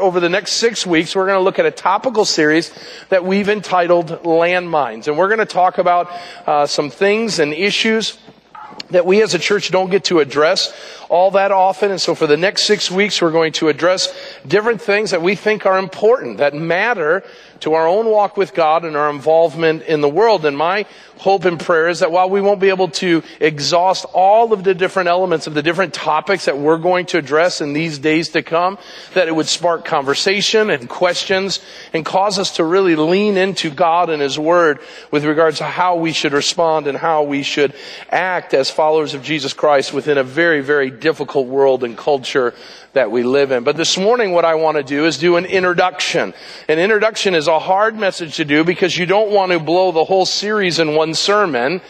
Over the next six weeks, we're going to look at a topical series that we've entitled Landmines. And we're going to talk about uh, some things and issues that we as a church don't get to address all that often. And so for the next six weeks, we're going to address different things that we think are important, that matter to our own walk with God and our involvement in the world. And my hope and prayer is that while we won't be able to exhaust all of the different elements of the different topics that we're going to address in these days to come, that it would spark conversation and questions and cause us to really lean into God and His Word with regards to how we should respond and how we should act as followers of Jesus Christ within a very, very difficult world and culture that we live in. But this morning, what I want to do is do an introduction. An introduction is a hard message to do because you don't want to blow the whole series in one sermon.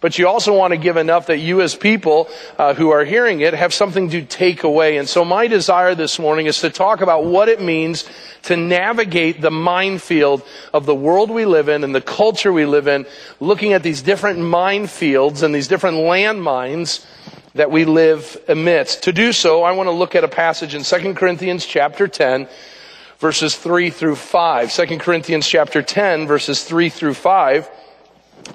But you also want to give enough that you as people uh, who are hearing it have something to take away. And so my desire this morning is to talk about what it means to navigate the minefield of the world we live in and the culture we live in, looking at these different minefields and these different landmines that we live amidst. To do so, I want to look at a passage in 2 Corinthians chapter 10, verses 3 through 5. 2 Corinthians chapter 10, verses 3 through 5.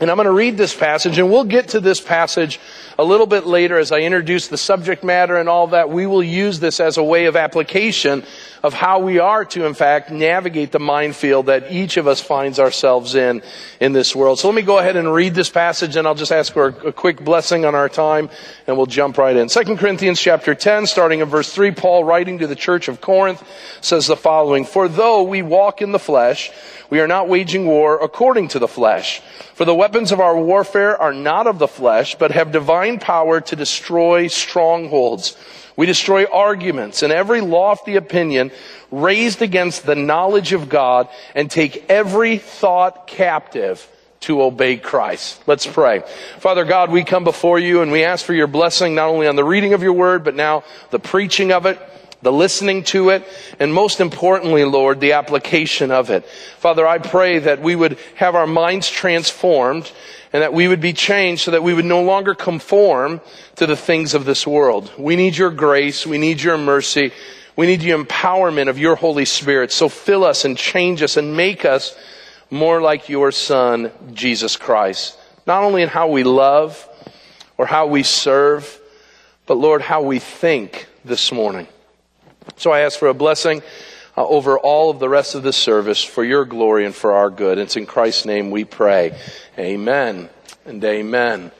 And I'm going to read this passage, and we'll get to this passage a little bit later as I introduce the subject matter and all that. We will use this as a way of application of how we are to, in fact, navigate the minefield that each of us finds ourselves in in this world. So let me go ahead and read this passage, and I'll just ask for a, quick blessing on our time, and we'll jump right in. 2 Corinthians chapter 10, starting in verse 3, Paul writing to the church of Corinth says the following, For though we walk in the flesh, we are not waging war according to the flesh. For the weapons of our warfare are not of the flesh, but have divine power to destroy strongholds. We destroy arguments and every lofty opinion raised against the knowledge of God and take every thought captive to obey Christ. Let's pray. Father God, we come before you and we ask for your blessing not only on the reading of your word, but now the preaching of it the listening to it, and most importantly, Lord, the application of it. Father, I pray that we would have our minds transformed and that we would be changed so that we would no longer conform to the things of this world. We need your grace. We need your mercy. We need the empowerment of your Holy Spirit. So fill us and change us and make us more like your Son, Jesus Christ. Not only in how we love or how we serve, but Lord, how we think this morning. So I ask for a blessing uh, over all of the rest of this service for your glory and for our good. It's in Christ's name we pray. Amen and amen.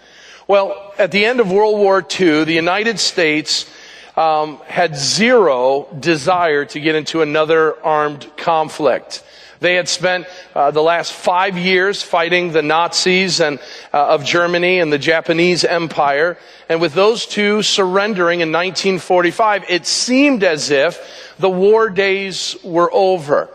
Well, at the end of World War II, the United States um, had zero desire to get into another armed conflict. They had spent uh, the last five years fighting the Nazis and uh, of Germany and the Japanese Empire, and with those two surrendering in 1945, it seemed as if the war days were over.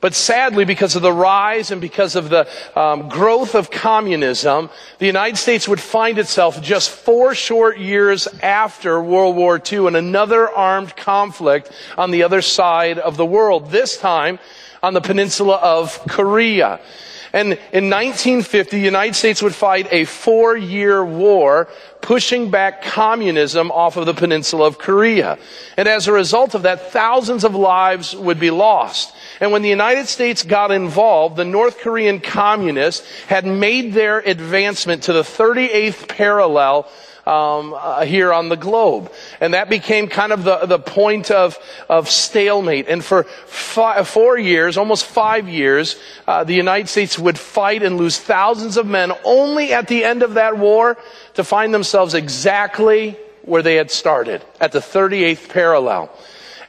But sadly, because of the rise and because of the um, growth of communism, the United States would find itself just four short years after World War II in another armed conflict on the other side of the world. This time, on the peninsula of Korea. And in 1950, the United States would fight a four year war pushing back communism off of the peninsula of Korea. And as a result of that, thousands of lives would be lost. And when the United States got involved, the North Korean communists had made their advancement to the 38th parallel um, uh, here on the globe. And that became kind of the, the point of, of stalemate. And for five, four years, almost five years, uh, the United States would fight and lose thousands of men only at the end of that war to find themselves exactly where they had started, at the 38th parallel.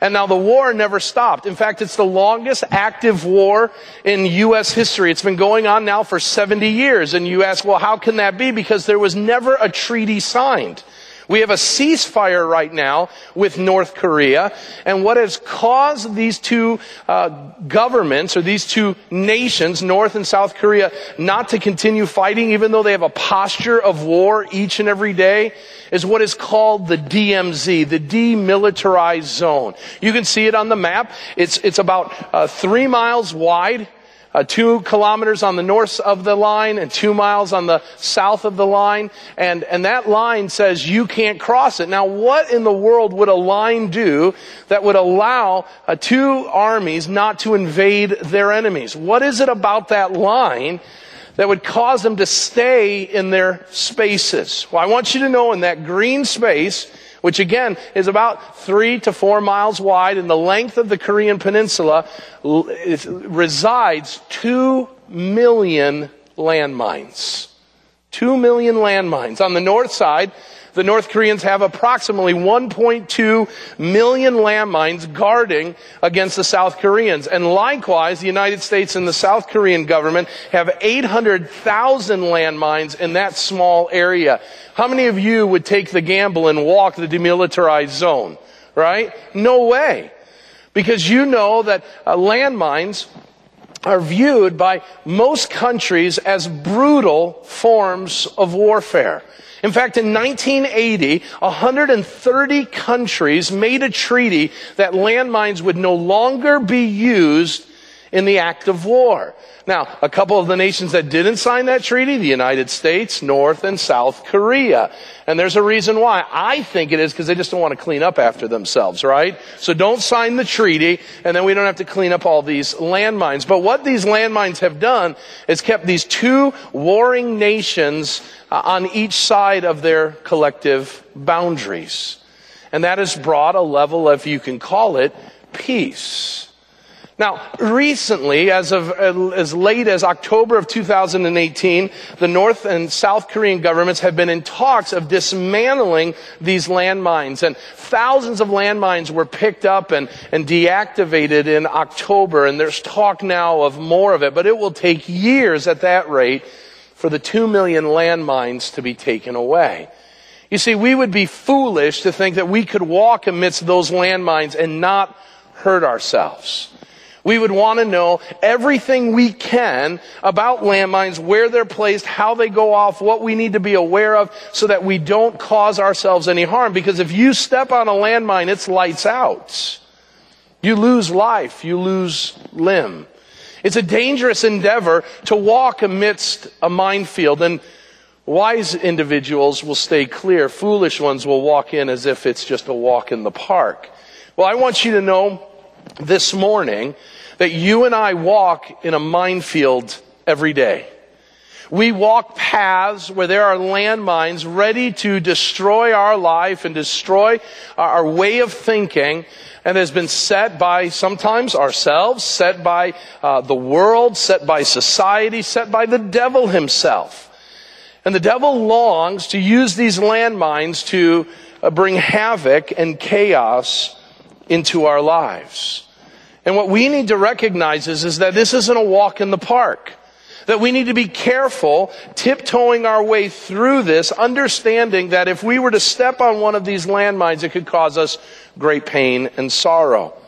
And now the war never stopped. In fact, it's the longest active war in U.S. history. It's been going on now for 70 years. And you ask, well, how can that be? Because there was never a treaty signed. We have a ceasefire right now with North Korea. And what has caused these two uh, governments or these two nations, North and South Korea, not to continue fighting, even though they have a posture of war each and every day, is what is called the DMZ, the demilitarized zone. You can see it on the map. It's, it's about uh, three miles wide uh, two kilometers on the north of the line and two miles on the south of the line. And, and that line says you can't cross it. Now, what in the world would a line do that would allow uh, two armies not to invade their enemies? What is it about that line that would cause them to stay in their spaces? Well, I want you to know in that green space, which again is about three to four miles wide and the length of the Korean peninsula resides two million landmines. Two million landmines. On the north side, the North Koreans have approximately 1.2 million landmines guarding against the South Koreans. And likewise, the United States and the South Korean government have 800,000 landmines in that small area. How many of you would take the gamble and walk the demilitarized zone? Right? No way. Because you know that uh, landmines are viewed by most countries as brutal forms of warfare. In fact, in 1980, 130 countries made a treaty that landmines would no longer be used in the act of war. Now, a couple of the nations that didn't sign that treaty, the United States, North and South Korea. And there's a reason why. I think it is because they just don't want to clean up after themselves, right? So don't sign the treaty, and then we don't have to clean up all these landmines. But what these landmines have done is kept these two warring nations uh, on each side of their collective boundaries. And that has brought a level of, you can call it, peace. Now, recently, as of uh, as late as October of 2018, the North and South Korean governments have been in talks of dismantling these landmines. And thousands of landmines were picked up and, and deactivated in October. And there's talk now of more of it, but it will take years at that rate for the two million landmines to be taken away. You see, we would be foolish to think that we could walk amidst those landmines and not hurt ourselves. We would want to know everything we can about landmines, where they're placed, how they go off, what we need to be aware of so that we don't cause ourselves any harm. Because if you step on a landmine, it's lights out. You lose life. You lose limb. It's a dangerous endeavor to walk amidst a minefield and wise individuals will stay clear. Foolish ones will walk in as if it's just a walk in the park. Well, I want you to know this morning that you and I walk in a minefield every day. We walk paths where there are landmines ready to destroy our life and destroy our way of thinking and has been set by sometimes ourselves, set by uh, the world, set by society, set by the devil himself. And the devil longs to use these landmines to uh, bring havoc and chaos into our lives. And what we need to recognize is, is that this isn't a walk in the park. That we need to be careful tiptoeing our way through this, understanding that if we were to step on one of these landmines, it could cause us great pain and sorrow.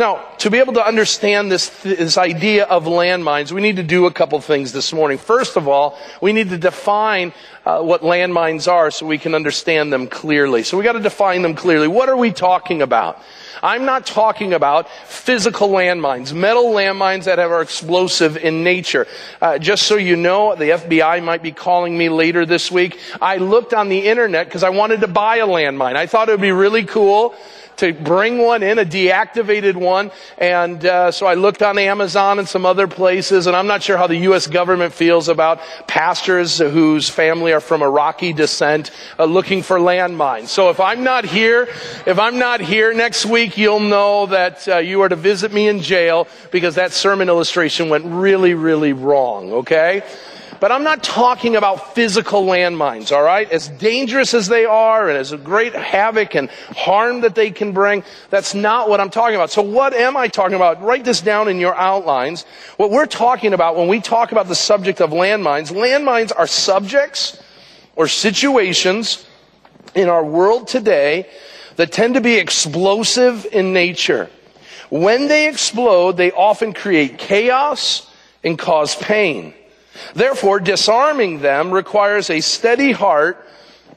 Now, to be able to understand this, this idea of landmines, we need to do a couple things this morning. First of all, we need to define uh, what landmines are so we can understand them clearly. So we got to define them clearly. What are we talking about? I'm not talking about physical landmines, metal landmines that are explosive in nature. Uh, just so you know, the FBI might be calling me later this week. I looked on the internet because I wanted to buy a landmine. I thought it would be really cool to bring one in, a deactivated one. And uh, so I looked on Amazon and some other places, and I'm not sure how the U.S. government feels about pastors whose family are from Iraqi descent uh, looking for landmines. So if I'm not here, if I'm not here next week, you'll know that uh, you are to visit me in jail because that sermon illustration went really, really wrong. Okay. But I'm not talking about physical landmines, all right? As dangerous as they are and as great havoc and harm that they can bring, that's not what I'm talking about. So what am I talking about? Write this down in your outlines. What we're talking about when we talk about the subject of landmines, landmines are subjects or situations in our world today that tend to be explosive in nature. When they explode, they often create chaos and cause pain. Therefore, disarming them requires a steady heart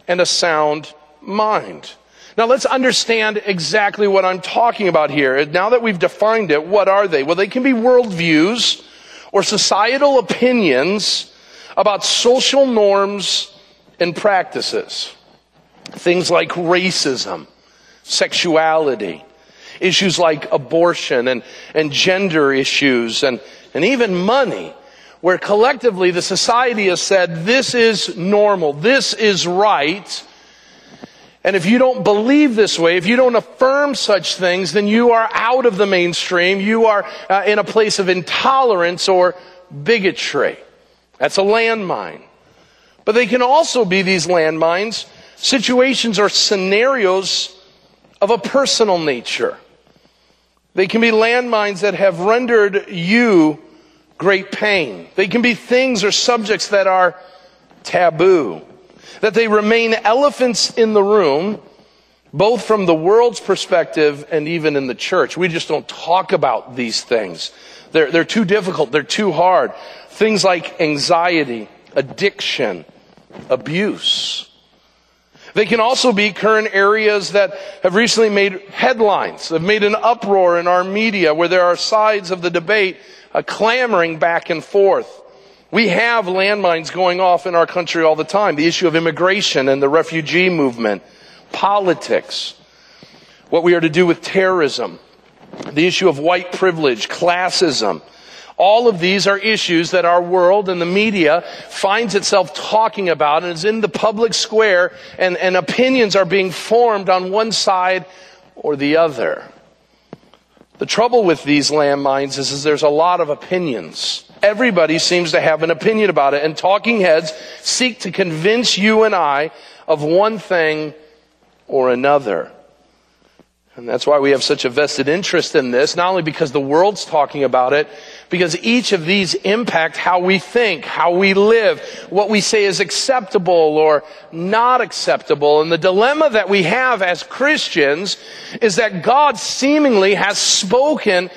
and a sound mind. Now let's understand exactly what I'm talking about here. Now that we've defined it, what are they? Well, they can be worldviews or societal opinions about social norms and practices. Things like racism, sexuality, issues like abortion and, and gender issues and, and even money, where collectively the society has said this is normal, this is right. And if you don't believe this way, if you don't affirm such things, then you are out of the mainstream. You are uh, in a place of intolerance or bigotry. That's a landmine. But they can also be these landmines, situations or scenarios of a personal nature. They can be landmines that have rendered you great pain. They can be things or subjects that are taboo. That they remain elephants in the room, both from the world's perspective and even in the church. We just don't talk about these things. They're, they're too difficult. They're too hard. Things like anxiety, addiction, abuse. They can also be current areas that have recently made headlines, have made an uproar in our media where there are sides of the debate uh, clamoring back and forth. We have landmines going off in our country all the time. The issue of immigration and the refugee movement, politics, what we are to do with terrorism, the issue of white privilege, classism, all of these are issues that our world and the media finds itself talking about and is in the public square and, and opinions are being formed on one side or the other. The trouble with these landmines is, is there's a lot of opinions. Everybody seems to have an opinion about it and talking heads seek to convince you and I of one thing or another. And that's why we have such a vested interest in this, not only because the world's talking about it, because each of these impact how we think, how we live, what we say is acceptable or not acceptable. And the dilemma that we have as Christians is that God seemingly has spoken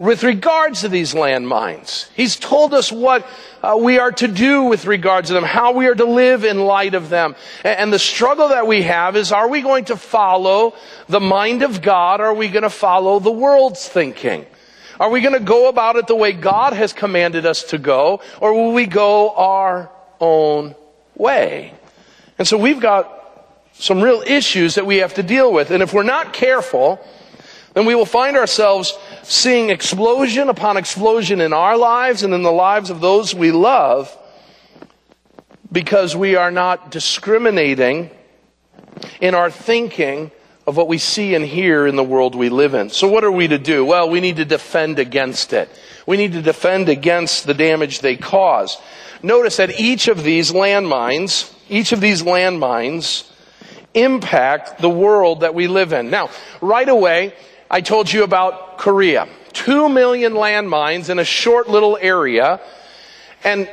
with regards to these landmines. He's told us what uh, we are to do with regards to them, how we are to live in light of them. And, and the struggle that we have is are we going to follow the mind of God or are we going to follow the world's thinking? Are we going to go about it the way God has commanded us to go or will we go our own way? And so we've got some real issues that we have to deal with. And if we're not careful, then we will find ourselves seeing explosion upon explosion in our lives and in the lives of those we love because we are not discriminating in our thinking of what we see and hear in the world we live in. So what are we to do? Well, we need to defend against it. We need to defend against the damage they cause. Notice that each of these landmines, each of these landmines impact the world that we live in. Now, right away, I told you about Korea. Two million landmines in a short little area. And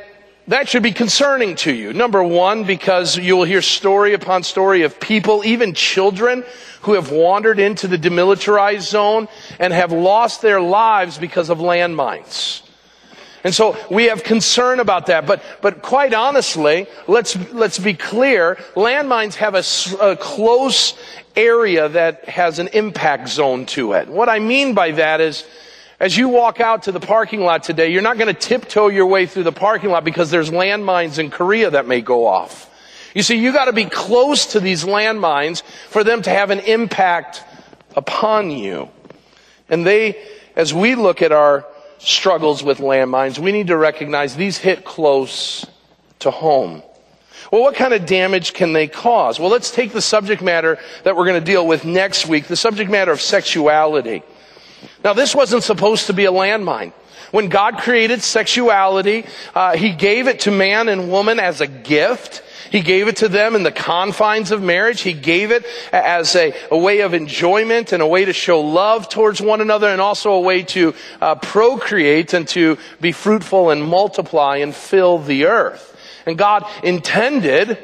that should be concerning to you. Number one, because you will hear story upon story of people, even children, who have wandered into the demilitarized zone and have lost their lives because of landmines. And so we have concern about that. But, but quite honestly, let's, let's be clear. Landmines have a, a close area that has an impact zone to it. What I mean by that is, as you walk out to the parking lot today, you're not going to tiptoe your way through the parking lot because there's landmines in Korea that may go off. You see, you got to be close to these landmines for them to have an impact upon you. And they, as we look at our struggles with landmines, we need to recognize these hit close to home. Well, what kind of damage can they cause? Well, let's take the subject matter that we're going to deal with next week, the subject matter of sexuality. Now, this wasn't supposed to be a landmine. When God created sexuality, uh, He gave it to man and woman as a gift. He gave it to them in the confines of marriage. He gave it as a, a way of enjoyment and a way to show love towards one another and also a way to uh, procreate and to be fruitful and multiply and fill the earth. And God intended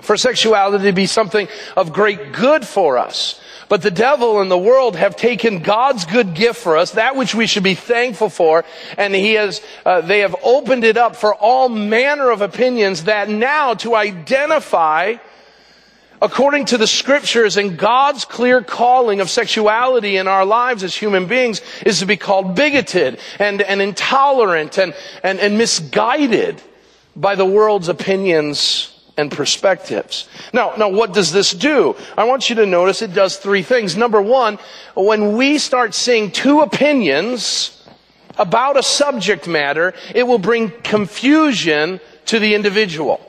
for sexuality to be something of great good for us. But the devil and the world have taken God's good gift for us, that which we should be thankful for, and he has, uh, they have opened it up for all manner of opinions that now to identify according to the scriptures and God's clear calling of sexuality in our lives as human beings is to be called bigoted and, and intolerant and, and, and misguided by the world's opinions and perspectives. Now, now what does this do? I want you to notice it does three things. Number one, when we start seeing two opinions about a subject matter, it will bring confusion to the individual.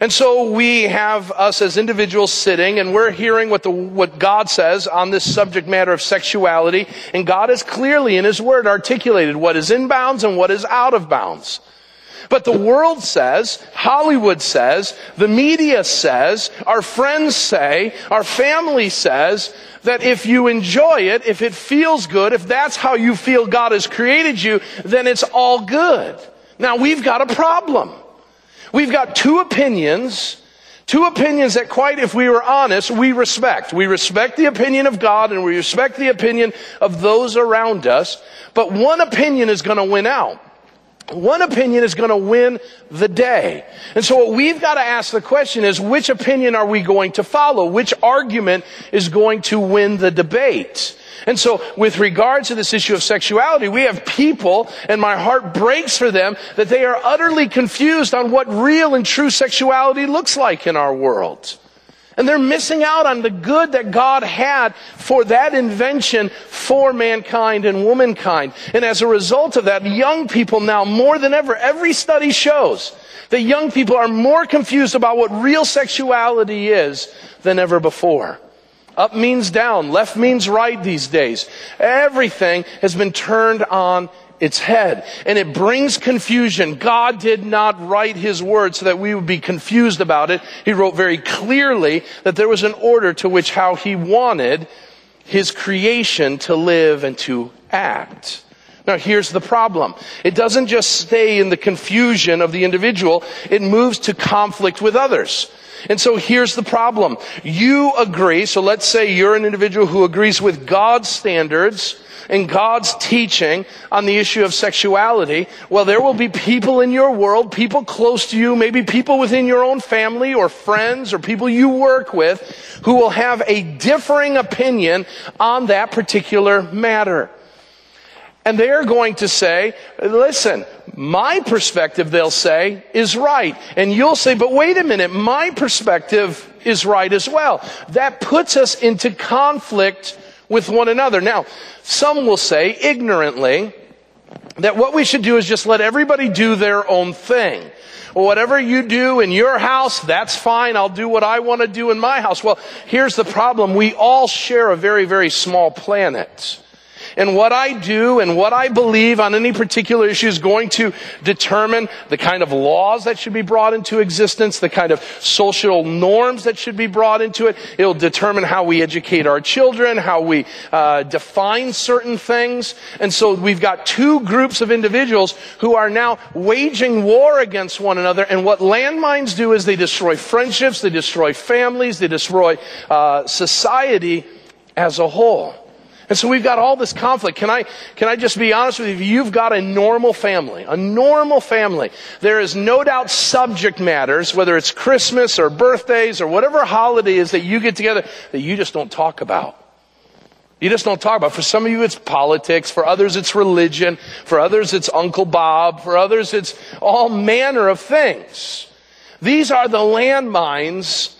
And so we have us as individuals sitting and we're hearing what the, what God says on this subject matter of sexuality. And God has clearly in His Word articulated what is in bounds and what is out of bounds. But the world says, Hollywood says, the media says, our friends say, our family says, that if you enjoy it, if it feels good, if that's how you feel God has created you, then it's all good. Now we've got a problem. We've got two opinions, two opinions that quite, if we were honest, we respect. We respect the opinion of God and we respect the opinion of those around us, but one opinion is going to win out. One opinion is going to win the day. And so what we've got to ask the question is, which opinion are we going to follow? Which argument is going to win the debate? And so with regards to this issue of sexuality, we have people, and my heart breaks for them, that they are utterly confused on what real and true sexuality looks like in our world. And they're missing out on the good that God had for that invention for mankind and womankind. And as a result of that, young people now more than ever, every study shows that young people are more confused about what real sexuality is than ever before. Up means down, left means right these days. Everything has been turned on its head. And it brings confusion. God did not write His word so that we would be confused about it. He wrote very clearly that there was an order to which how He wanted His creation to live and to act. Now here's the problem. It doesn't just stay in the confusion of the individual, it moves to conflict with others. And so here's the problem. You agree, so let's say you're an individual who agrees with God's standards and God's teaching on the issue of sexuality, well, there will be people in your world, people close to you, maybe people within your own family or friends or people you work with who will have a differing opinion on that particular matter. And they're going to say, listen, my perspective, they'll say, is right. And you'll say, but wait a minute, my perspective is right as well. That puts us into conflict with one another. Now, some will say ignorantly that what we should do is just let everybody do their own thing. Whatever you do in your house, that's fine. I'll do what I want to do in my house. Well, here's the problem. We all share a very, very small planet. And what I do and what I believe on any particular issue is going to determine the kind of laws that should be brought into existence, the kind of social norms that should be brought into it. It'll determine how we educate our children, how we uh, define certain things. And so we've got two groups of individuals who are now waging war against one another. And what landmines do is they destroy friendships, they destroy families, they destroy uh, society as a whole. And so we've got all this conflict. Can I, can I just be honest with you? You've got a normal family, a normal family. There is no doubt subject matters, whether it's Christmas or birthdays or whatever holiday is that you get together that you just don't talk about. You just don't talk about. For some of you, it's politics. For others, it's religion. For others, it's Uncle Bob. For others, it's all manner of things. These are the landmines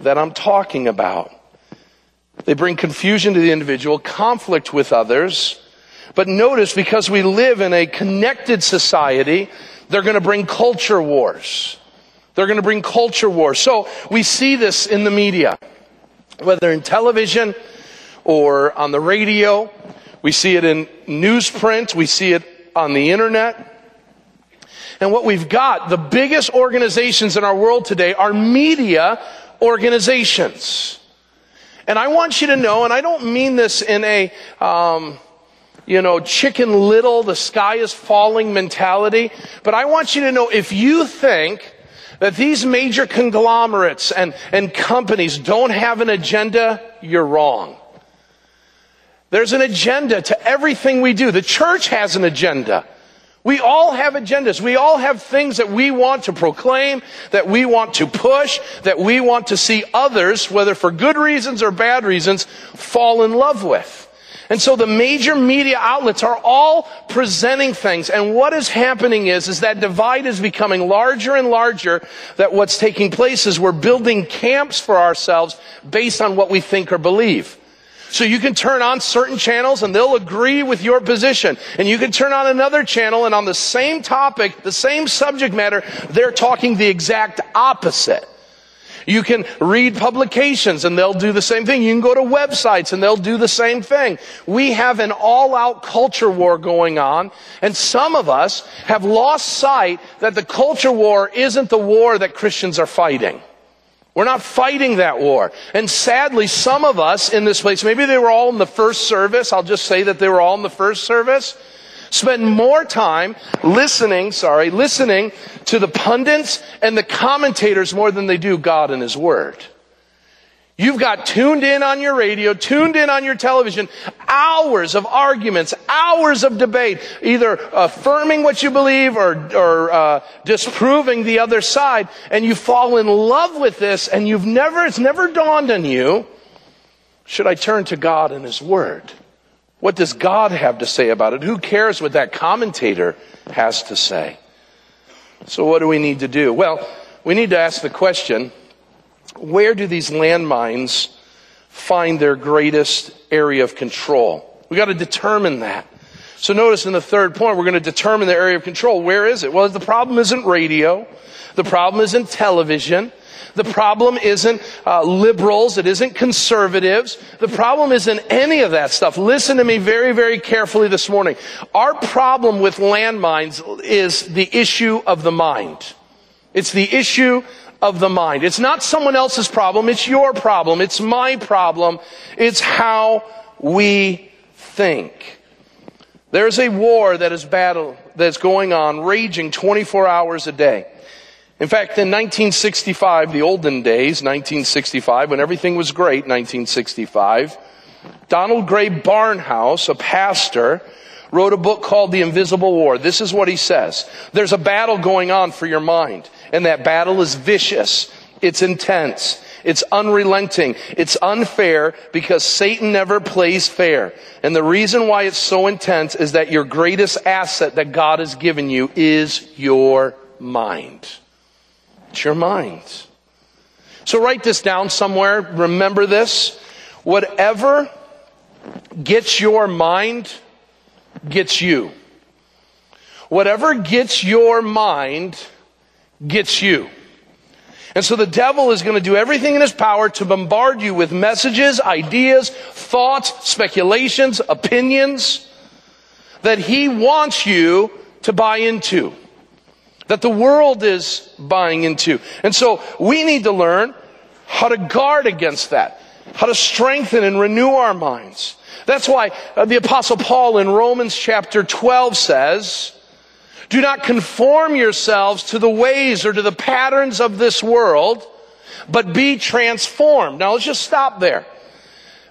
that I'm talking about. They bring confusion to the individual, conflict with others. But notice, because we live in a connected society, they're going to bring culture wars. They're going to bring culture wars. So we see this in the media, whether in television or on the radio. We see it in newsprint. We see it on the internet. And what we've got, the biggest organizations in our world today are media organizations. And I want you to know, and I don't mean this in a, um, you know, chicken little, the sky is falling mentality, but I want you to know if you think that these major conglomerates and, and companies don't have an agenda, you're wrong. There's an agenda to everything we do. The church has an agenda. We all have agendas. We all have things that we want to proclaim, that we want to push, that we want to see others, whether for good reasons or bad reasons, fall in love with. And so the major media outlets are all presenting things. And what is happening is, is that divide is becoming larger and larger, that what's taking place is we're building camps for ourselves based on what we think or believe. So you can turn on certain channels and they'll agree with your position. And you can turn on another channel and on the same topic, the same subject matter, they're talking the exact opposite. You can read publications and they'll do the same thing. You can go to websites and they'll do the same thing. We have an all out culture war going on and some of us have lost sight that the culture war isn't the war that Christians are fighting. We're not fighting that war. And sadly, some of us in this place, maybe they were all in the first service. I'll just say that they were all in the first service. Spend more time listening, sorry, listening to the pundits and the commentators more than they do God and His Word. You've got tuned in on your radio, tuned in on your television, hours of arguments, hours of debate, either affirming what you believe or, or uh, disproving the other side, and you fall in love with this, and you've never, it's never dawned on you, should I turn to God and His Word? What does God have to say about it? Who cares what that commentator has to say? So what do we need to do? Well, we need to ask the question, where do these landmines find their greatest area of control? We got to determine that. So notice in the third point, we're going to determine the area of control. Where is it? Well, the problem isn't radio. The problem isn't television. The problem isn't uh, liberals. It isn't conservatives. The problem isn't any of that stuff. Listen to me very, very carefully this morning. Our problem with landmines is the issue of the mind. It's the issue of the mind. It's not someone else's problem. It's your problem. It's my problem. It's how we think. There's a war that is battle that's going on, raging 24 hours a day. In fact, in 1965, the olden days, 1965, when everything was great, 1965, Donald Grey Barnhouse, a pastor, wrote a book called The Invisible War. This is what he says. There's a battle going on for your mind. And that battle is vicious. It's intense. It's unrelenting. It's unfair because Satan never plays fair. And the reason why it's so intense is that your greatest asset that God has given you is your mind. It's your mind. So write this down somewhere. Remember this. Whatever gets your mind gets you. Whatever gets your mind gets you. And so the devil is going to do everything in his power to bombard you with messages, ideas, thoughts, speculations, opinions that he wants you to buy into. That the world is buying into. And so we need to learn how to guard against that. How to strengthen and renew our minds. That's why uh, the apostle Paul in Romans chapter 12 says, do not conform yourselves to the ways or to the patterns of this world, but be transformed. Now let's just stop there.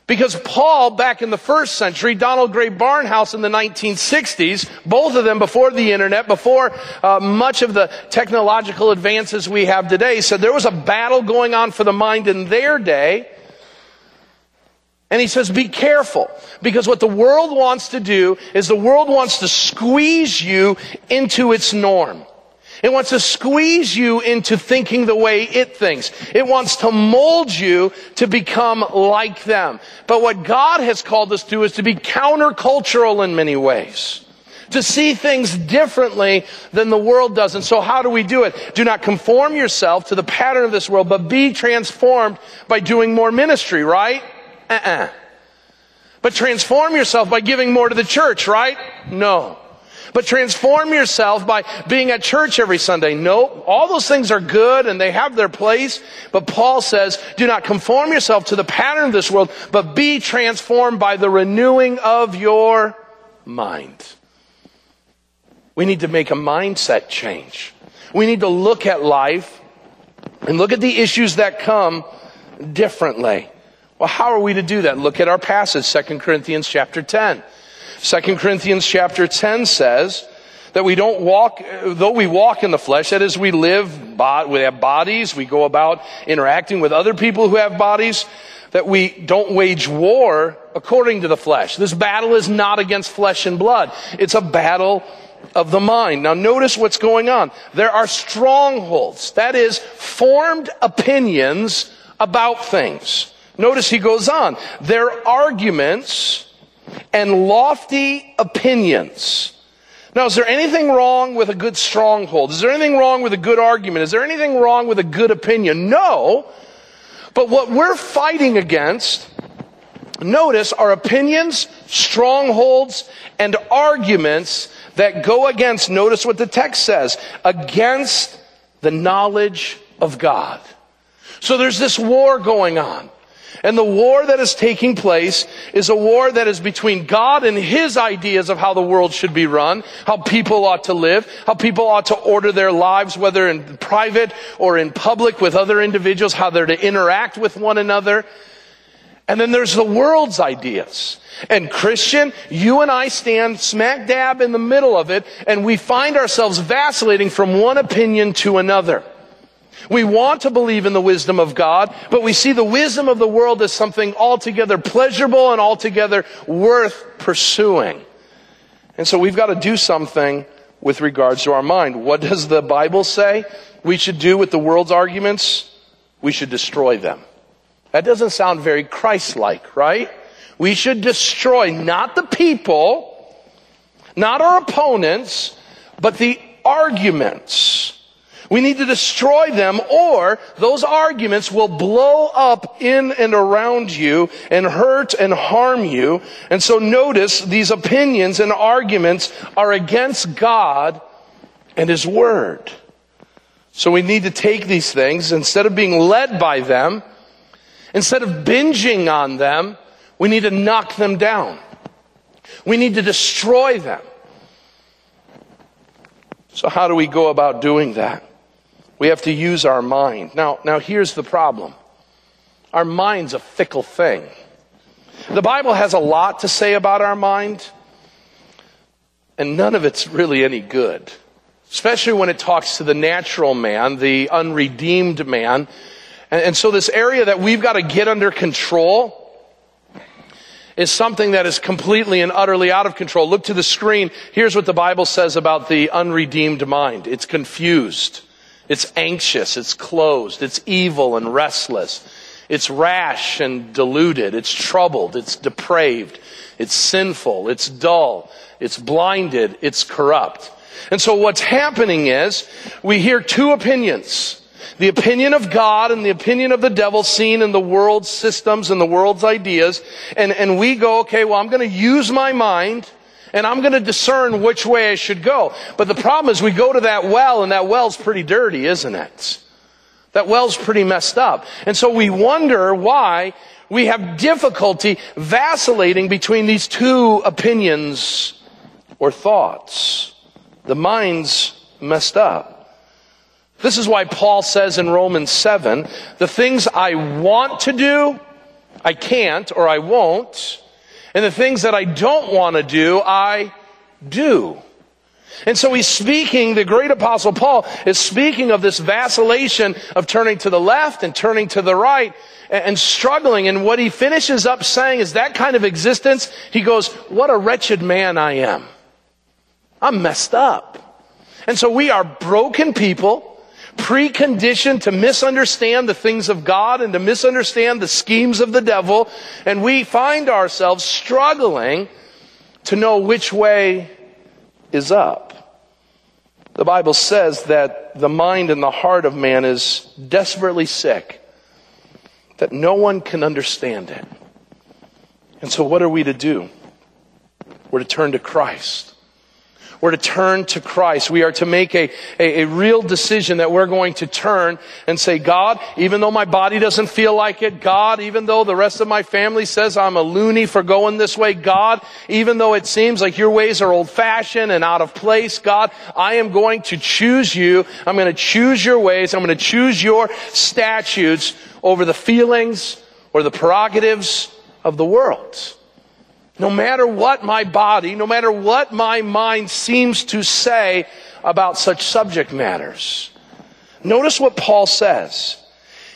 Because Paul, back in the first century, Donald Grey Barnhouse in the 1960s, both of them before the internet, before uh, much of the technological advances we have today, said there was a battle going on for the mind in their day. And he says, be careful. Because what the world wants to do is the world wants to squeeze you into its norm. It wants to squeeze you into thinking the way it thinks. It wants to mold you to become like them. But what God has called us to is to be countercultural in many ways. To see things differently than the world does. And so how do we do it? Do not conform yourself to the pattern of this world, but be transformed by doing more ministry, right? Uh-uh. But transform yourself by giving more to the church, right? No. But transform yourself by being at church every Sunday. No, all those things are good and they have their place. But Paul says, do not conform yourself to the pattern of this world, but be transformed by the renewing of your mind. We need to make a mindset change. We need to look at life and look at the issues that come differently. Well, how are we to do that? Look at our passage, 2 Corinthians chapter 10. 2 Corinthians chapter 10 says that we don't walk, though we walk in the flesh, that is, we live, we have bodies, we go about interacting with other people who have bodies, that we don't wage war according to the flesh. This battle is not against flesh and blood. It's a battle of the mind. Now notice what's going on. There are strongholds. That is, formed opinions about things. Notice he goes on. Their arguments and lofty opinions. Now, is there anything wrong with a good stronghold? Is there anything wrong with a good argument? Is there anything wrong with a good opinion? No. But what we're fighting against, notice, are opinions, strongholds, and arguments that go against, notice what the text says, against the knowledge of God. So there's this war going on. And the war that is taking place is a war that is between God and His ideas of how the world should be run, how people ought to live, how people ought to order their lives, whether in private or in public with other individuals, how they're to interact with one another. And then there's the world's ideas. And Christian, you and I stand smack dab in the middle of it, and we find ourselves vacillating from one opinion to another. We want to believe in the wisdom of God, but we see the wisdom of the world as something altogether pleasurable and altogether worth pursuing. And so we've got to do something with regards to our mind. What does the Bible say we should do with the world's arguments? We should destroy them. That doesn't sound very Christ-like, right? We should destroy not the people, not our opponents, but the arguments we need to destroy them or those arguments will blow up in and around you and hurt and harm you. And so notice these opinions and arguments are against God and His Word. So we need to take these things instead of being led by them, instead of binging on them, we need to knock them down. We need to destroy them. So how do we go about doing that? We have to use our mind. Now, now here's the problem. Our mind's a fickle thing. The Bible has a lot to say about our mind, and none of it's really any good. Especially when it talks to the natural man, the unredeemed man. And, and so this area that we've got to get under control is something that is completely and utterly out of control. Look to the screen. Here's what the Bible says about the unredeemed mind. It's confused. It's anxious, it's closed, it's evil and restless. It's rash and deluded, it's troubled, it's depraved, it's sinful, it's dull, it's blinded, it's corrupt. And so what's happening is we hear two opinions. The opinion of God and the opinion of the devil seen in the world's systems and the world's ideas. And, and we go, okay, well, I'm going to use my mind and I'm going to discern which way I should go. But the problem is we go to that well and that well's pretty dirty, isn't it? That well's pretty messed up. And so we wonder why we have difficulty vacillating between these two opinions or thoughts. The mind's messed up. This is why Paul says in Romans 7, the things I want to do, I can't or I won't. And the things that I don't want to do, I do. And so he's speaking, the great apostle Paul is speaking of this vacillation of turning to the left and turning to the right and struggling. And what he finishes up saying is that kind of existence, he goes, what a wretched man I am. I'm messed up. And so we are broken people preconditioned to misunderstand the things of God and to misunderstand the schemes of the devil, and we find ourselves struggling to know which way is up. The Bible says that the mind and the heart of man is desperately sick, that no one can understand it. And so, what are we to do? We're to turn to Christ. We're to turn to Christ. We are to make a, a, a, real decision that we're going to turn and say, God, even though my body doesn't feel like it, God, even though the rest of my family says I'm a loony for going this way, God, even though it seems like your ways are old fashioned and out of place, God, I am going to choose you. I'm going to choose your ways. I'm going to choose your statutes over the feelings or the prerogatives of the world. No matter what my body, no matter what my mind seems to say about such subject matters. Notice what Paul says.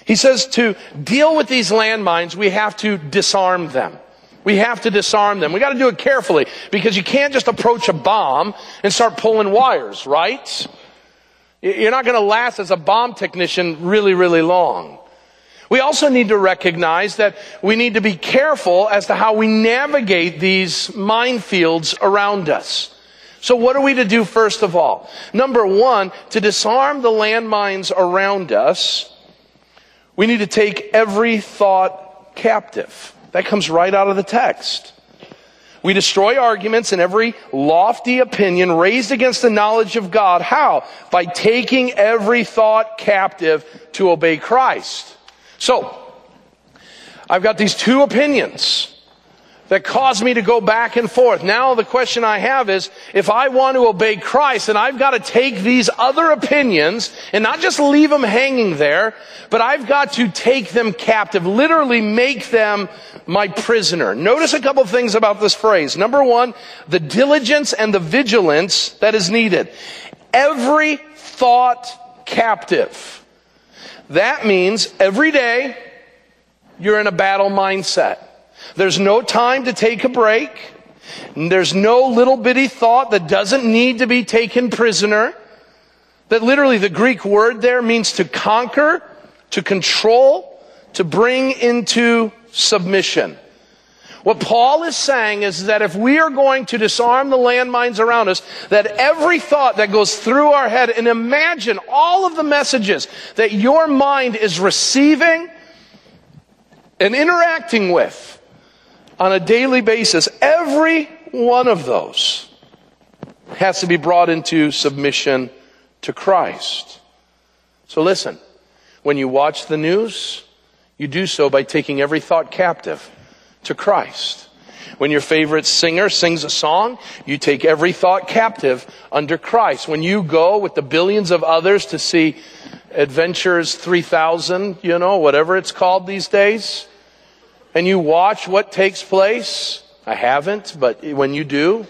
He says to deal with these landmines, we have to disarm them. We have to disarm them. We got to do it carefully because you can't just approach a bomb and start pulling wires, right? You're not going to last as a bomb technician really, really long. We also need to recognize that we need to be careful as to how we navigate these minefields around us. So what are we to do first of all? Number one, to disarm the landmines around us, we need to take every thought captive. That comes right out of the text. We destroy arguments and every lofty opinion raised against the knowledge of God. How? By taking every thought captive to obey Christ. So, I've got these two opinions that cause me to go back and forth. Now the question I have is, if I want to obey Christ, and I've got to take these other opinions and not just leave them hanging there, but I've got to take them captive, literally make them my prisoner. Notice a couple things about this phrase. Number one, the diligence and the vigilance that is needed. Every thought captive. That means every day you're in a battle mindset. There's no time to take a break. There's no little bitty thought that doesn't need to be taken prisoner. That literally the Greek word there means to conquer, to control, to bring into submission. What Paul is saying is that if we are going to disarm the landmines around us, that every thought that goes through our head, and imagine all of the messages that your mind is receiving and interacting with on a daily basis, every one of those has to be brought into submission to Christ. So listen, when you watch the news, you do so by taking every thought captive to Christ. When your favorite singer sings a song, you take every thought captive under Christ. When you go with the billions of others to see Avengers 3000, you know, whatever it's called these days, and you watch what takes place, I haven't, but when you do,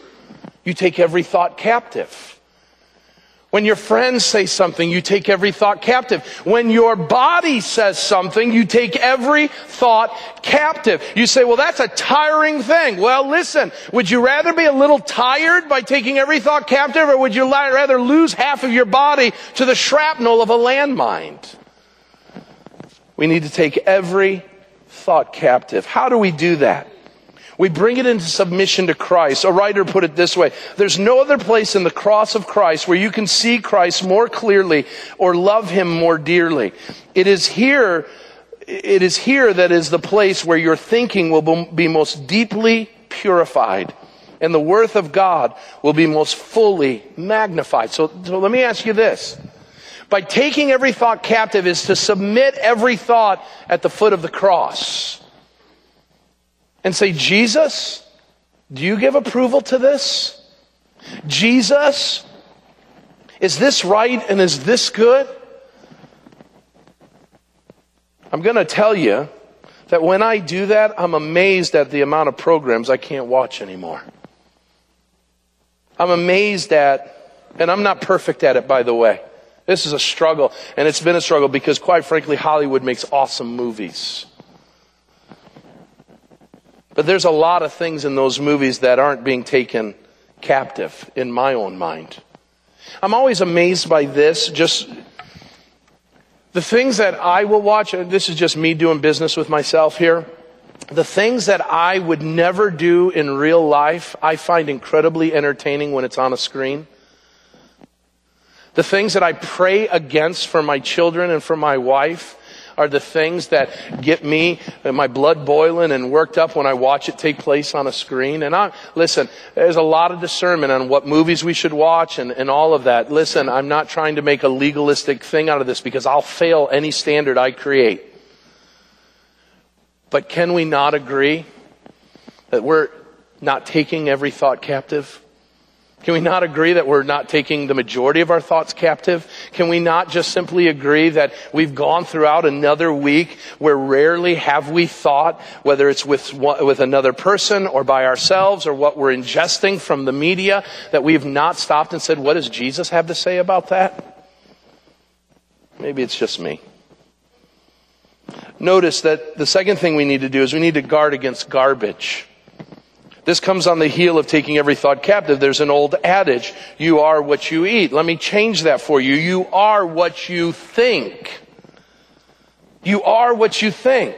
you take every thought captive. When your friends say something, you take every thought captive. When your body says something, you take every thought captive. You say, well, that's a tiring thing. Well, listen, would you rather be a little tired by taking every thought captive or would you rather lose half of your body to the shrapnel of a landmine? We need to take every thought captive. How do we do that? We bring it into submission to Christ. A writer put it this way. There's no other place in the cross of Christ where you can see Christ more clearly or love Him more dearly. It is here, it is here that is the place where your thinking will be most deeply purified and the worth of God will be most fully magnified. So, so let me ask you this. By taking every thought captive is to submit every thought at the foot of the cross and say, Jesus, do you give approval to this? Jesus, is this right and is this good? I'm going to tell you that when I do that, I'm amazed at the amount of programs I can't watch anymore. I'm amazed at, and I'm not perfect at it, by the way. This is a struggle, and it's been a struggle because, quite frankly, Hollywood makes awesome movies. But there's a lot of things in those movies that aren't being taken captive in my own mind. I'm always amazed by this, just the things that I will watch, this is just me doing business with myself here. The things that I would never do in real life, I find incredibly entertaining when it's on a screen. The things that I pray against for my children and for my wife, are the things that get me, uh, my blood boiling and worked up when I watch it take place on a screen. And I, listen, there's a lot of discernment on what movies we should watch and, and all of that. Listen, I'm not trying to make a legalistic thing out of this because I'll fail any standard I create. But can we not agree that we're not taking every thought captive? Can we not agree that we're not taking the majority of our thoughts captive? Can we not just simply agree that we've gone throughout another week where rarely have we thought, whether it's with, with another person or by ourselves or what we're ingesting from the media, that we've not stopped and said, what does Jesus have to say about that? Maybe it's just me. Notice that the second thing we need to do is we need to guard against garbage. This comes on the heel of taking every thought captive. There's an old adage, you are what you eat. Let me change that for you. You are what you think. You are what you think.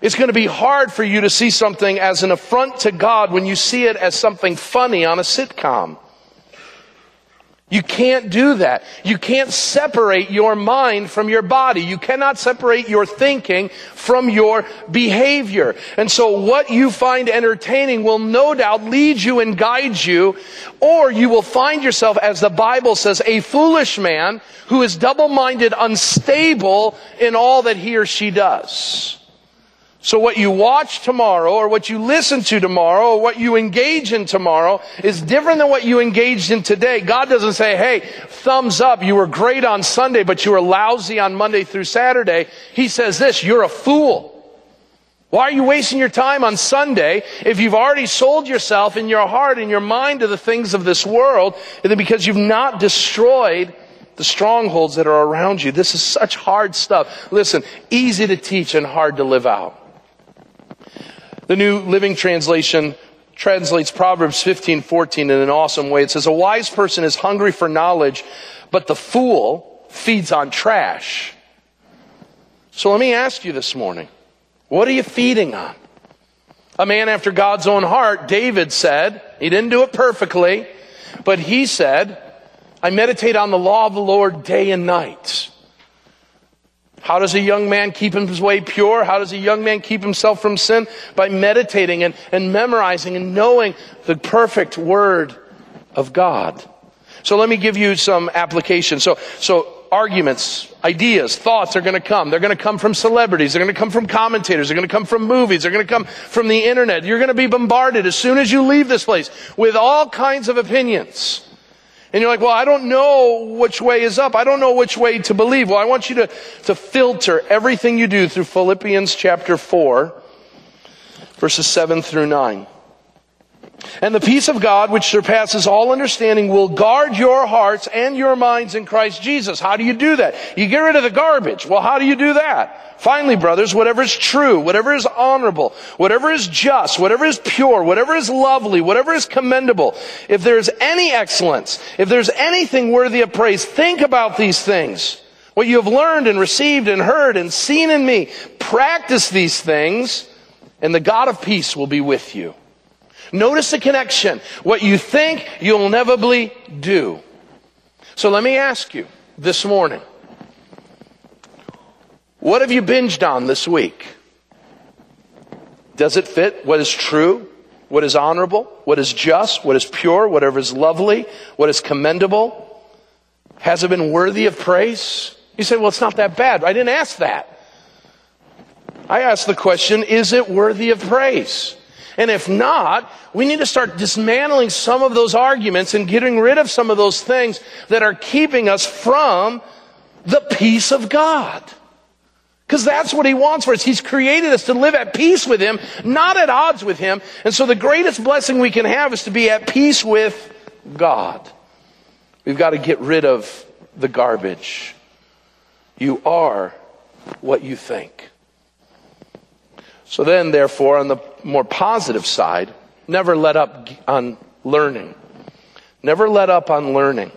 It's going to be hard for you to see something as an affront to God when you see it as something funny on a sitcom. You can't do that. You can't separate your mind from your body. You cannot separate your thinking from your behavior. And so what you find entertaining will no doubt lead you and guide you, or you will find yourself, as the Bible says, a foolish man who is double-minded, unstable in all that he or she does. So what you watch tomorrow or what you listen to tomorrow or what you engage in tomorrow is different than what you engaged in today. God doesn't say, hey, thumbs up, you were great on Sunday, but you were lousy on Monday through Saturday. He says this, you're a fool. Why are you wasting your time on Sunday if you've already sold yourself in your heart and your mind to the things of this world because you've not destroyed the strongholds that are around you? This is such hard stuff. Listen, easy to teach and hard to live out. The New Living Translation translates Proverbs 15, 14 in an awesome way. It says, a wise person is hungry for knowledge, but the fool feeds on trash. So let me ask you this morning, what are you feeding on? A man after God's own heart, David said, he didn't do it perfectly, but he said, I meditate on the law of the Lord day and night. How does a young man keep his way pure? How does a young man keep himself from sin? By meditating and, and memorizing and knowing the perfect word of God. So let me give you some application. So, so arguments, ideas, thoughts are going to come. They're going to come from celebrities. They're going to come from commentators. They're going to come from movies. They're going to come from the internet. You're going to be bombarded as soon as you leave this place with all kinds of opinions. And you're like, well, I don't know which way is up. I don't know which way to believe. Well, I want you to, to filter everything you do through Philippians chapter 4, verses 7 through 9. And the peace of God, which surpasses all understanding, will guard your hearts and your minds in Christ Jesus. How do you do that? You get rid of the garbage. Well, how do you do that? Finally, brothers, whatever is true, whatever is honorable, whatever is just, whatever is pure, whatever is lovely, whatever is commendable, if there's any excellence, if there's anything worthy of praise, think about these things. What you have learned and received and heard and seen in me, practice these things, and the God of peace will be with you. Notice the connection. What you think, you'll inevitably do. So let me ask you this morning. What have you binged on this week? Does it fit what is true, what is honorable, what is just, what is pure, whatever is lovely, what is commendable? Has it been worthy of praise? You say, well, it's not that bad. I didn't ask that. I asked the question, is it worthy of praise? And if not, we need to start dismantling some of those arguments and getting rid of some of those things that are keeping us from the peace of God. Because that's what he wants for us. He's created us to live at peace with him, not at odds with him. And so the greatest blessing we can have is to be at peace with God. We've got to get rid of the garbage. You are what you think. So then, therefore, on the more positive side, never let up on learning. Never let up on learning.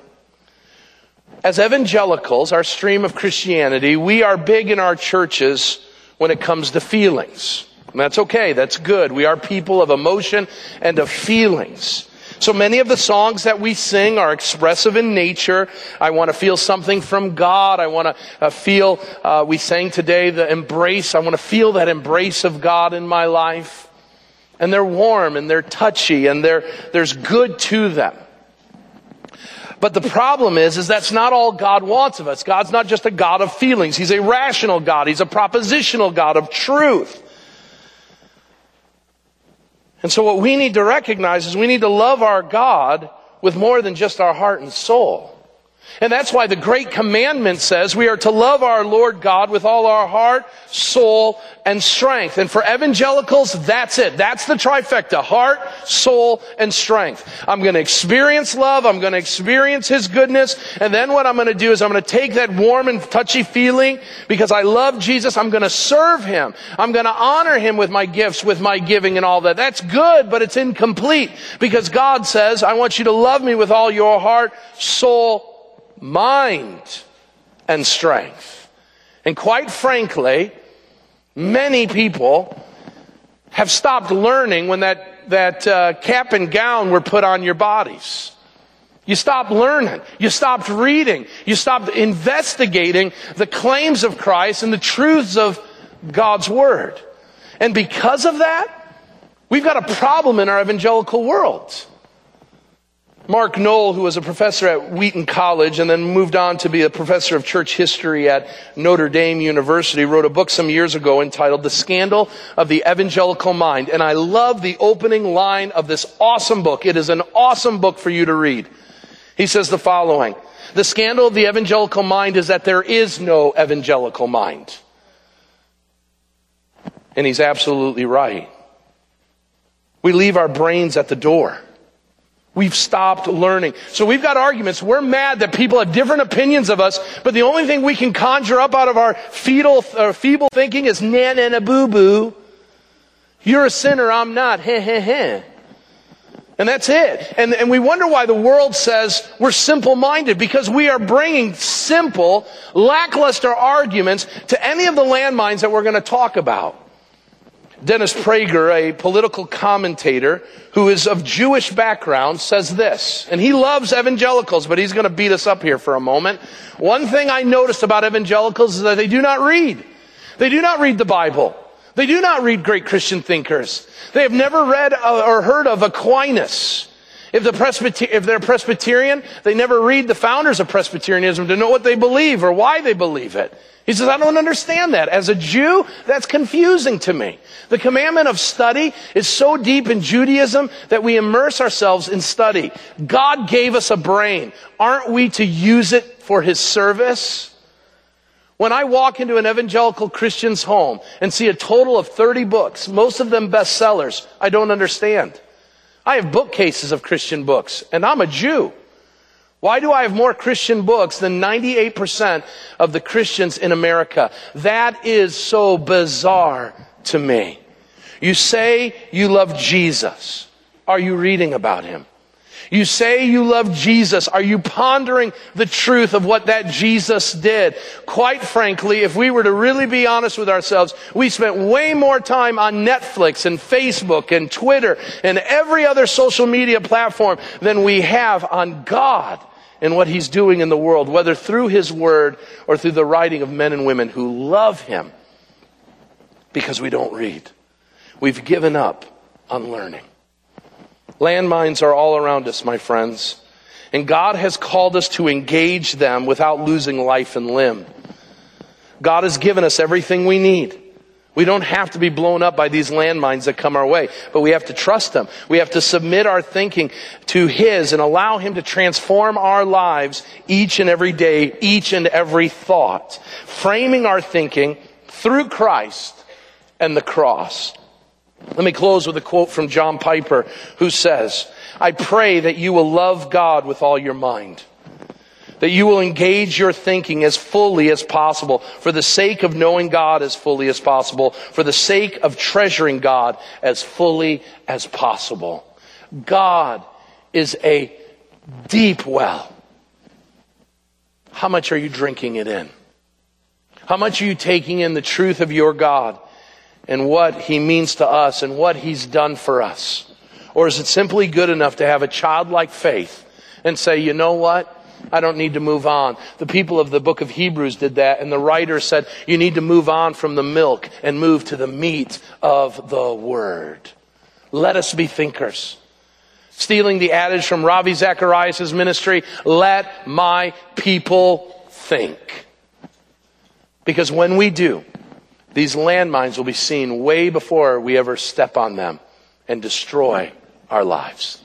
As evangelicals, our stream of Christianity, we are big in our churches when it comes to feelings. And that's okay. That's good. We are people of emotion and of feelings. So many of the songs that we sing are expressive in nature. I want to feel something from God. I want to uh, feel, uh, we sang today the embrace. I want to feel that embrace of God in my life. And they're warm and they're touchy and there's good to them. But the problem is, is that's not all God wants of us. God's not just a God of feelings. He's a rational God. He's a propositional God of truth. And so what we need to recognize is we need to love our God with more than just our heart and soul. And that's why the great commandment says we are to love our Lord God with all our heart, soul, and strength. And for evangelicals, that's it. That's the trifecta. Heart, soul, and strength. I'm going to experience love. I'm going to experience His goodness. And then what I'm going to do is I'm going to take that warm and touchy feeling because I love Jesus. I'm going to serve Him. I'm going to honor Him with my gifts, with my giving and all that. That's good, but it's incomplete because God says, I want you to love me with all your heart, soul, mind, and strength. And quite frankly, many people have stopped learning when that, that uh, cap and gown were put on your bodies. You stopped learning. You stopped reading. You stopped investigating the claims of Christ and the truths of God's Word. And because of that, we've got a problem in our evangelical world. Mark Noll, who was a professor at Wheaton College and then moved on to be a professor of church history at Notre Dame University, wrote a book some years ago entitled The Scandal of the Evangelical Mind. And I love the opening line of this awesome book. It is an awesome book for you to read. He says the following. The scandal of the evangelical mind is that there is no evangelical mind. And he's absolutely right. We leave our brains at the door. We've stopped learning. So we've got arguments. We're mad that people have different opinions of us, but the only thing we can conjure up out of our fetal, or feeble thinking is na na na boo boo. You're a sinner, I'm not. Heh heh heh. And that's it. And, and we wonder why the world says we're simple minded because we are bringing simple, lackluster arguments to any of the landmines that we're going to talk about. Dennis Prager, a political commentator who is of Jewish background, says this, and he loves evangelicals, but he's going to beat us up here for a moment. One thing I noticed about evangelicals is that they do not read. They do not read the Bible. They do not read great Christian thinkers. They have never read uh, or heard of Aquinas. If, the Presbyter- if they're Presbyterian, they never read the founders of Presbyterianism to know what they believe or why they believe it. He says, I don't understand that. As a Jew, that's confusing to me. The commandment of study is so deep in Judaism that we immerse ourselves in study. God gave us a brain. Aren't we to use it for His service? When I walk into an evangelical Christian's home and see a total of 30 books, most of them bestsellers, I don't understand. I have bookcases of Christian books, and I'm a Jew. Why do I have more Christian books than 98% of the Christians in America? That is so bizarre to me. You say you love Jesus. Are you reading about him? You say you love Jesus. Are you pondering the truth of what that Jesus did? Quite frankly, if we were to really be honest with ourselves, we spent way more time on Netflix and Facebook and Twitter and every other social media platform than we have on God and what He's doing in the world, whether through His Word or through the writing of men and women who love Him because we don't read. We've given up on learning. Landmines are all around us, my friends. And God has called us to engage them without losing life and limb. God has given us everything we need. We don't have to be blown up by these landmines that come our way, but we have to trust Him. We have to submit our thinking to His and allow Him to transform our lives each and every day, each and every thought, framing our thinking through Christ and the cross. Let me close with a quote from John Piper who says, I pray that you will love God with all your mind. That you will engage your thinking as fully as possible for the sake of knowing God as fully as possible, for the sake of treasuring God as fully as possible. God is a deep well. How much are you drinking it in? How much are you taking in the truth of your God? And what he means to us and what he's done for us? Or is it simply good enough to have a childlike faith and say, you know what? I don't need to move on. The people of the book of Hebrews did that, and the writer said, you need to move on from the milk and move to the meat of the word. Let us be thinkers. Stealing the adage from Ravi Zacharias' ministry, let my people think. Because when we do, these landmines will be seen way before we ever step on them. and destroy our lives.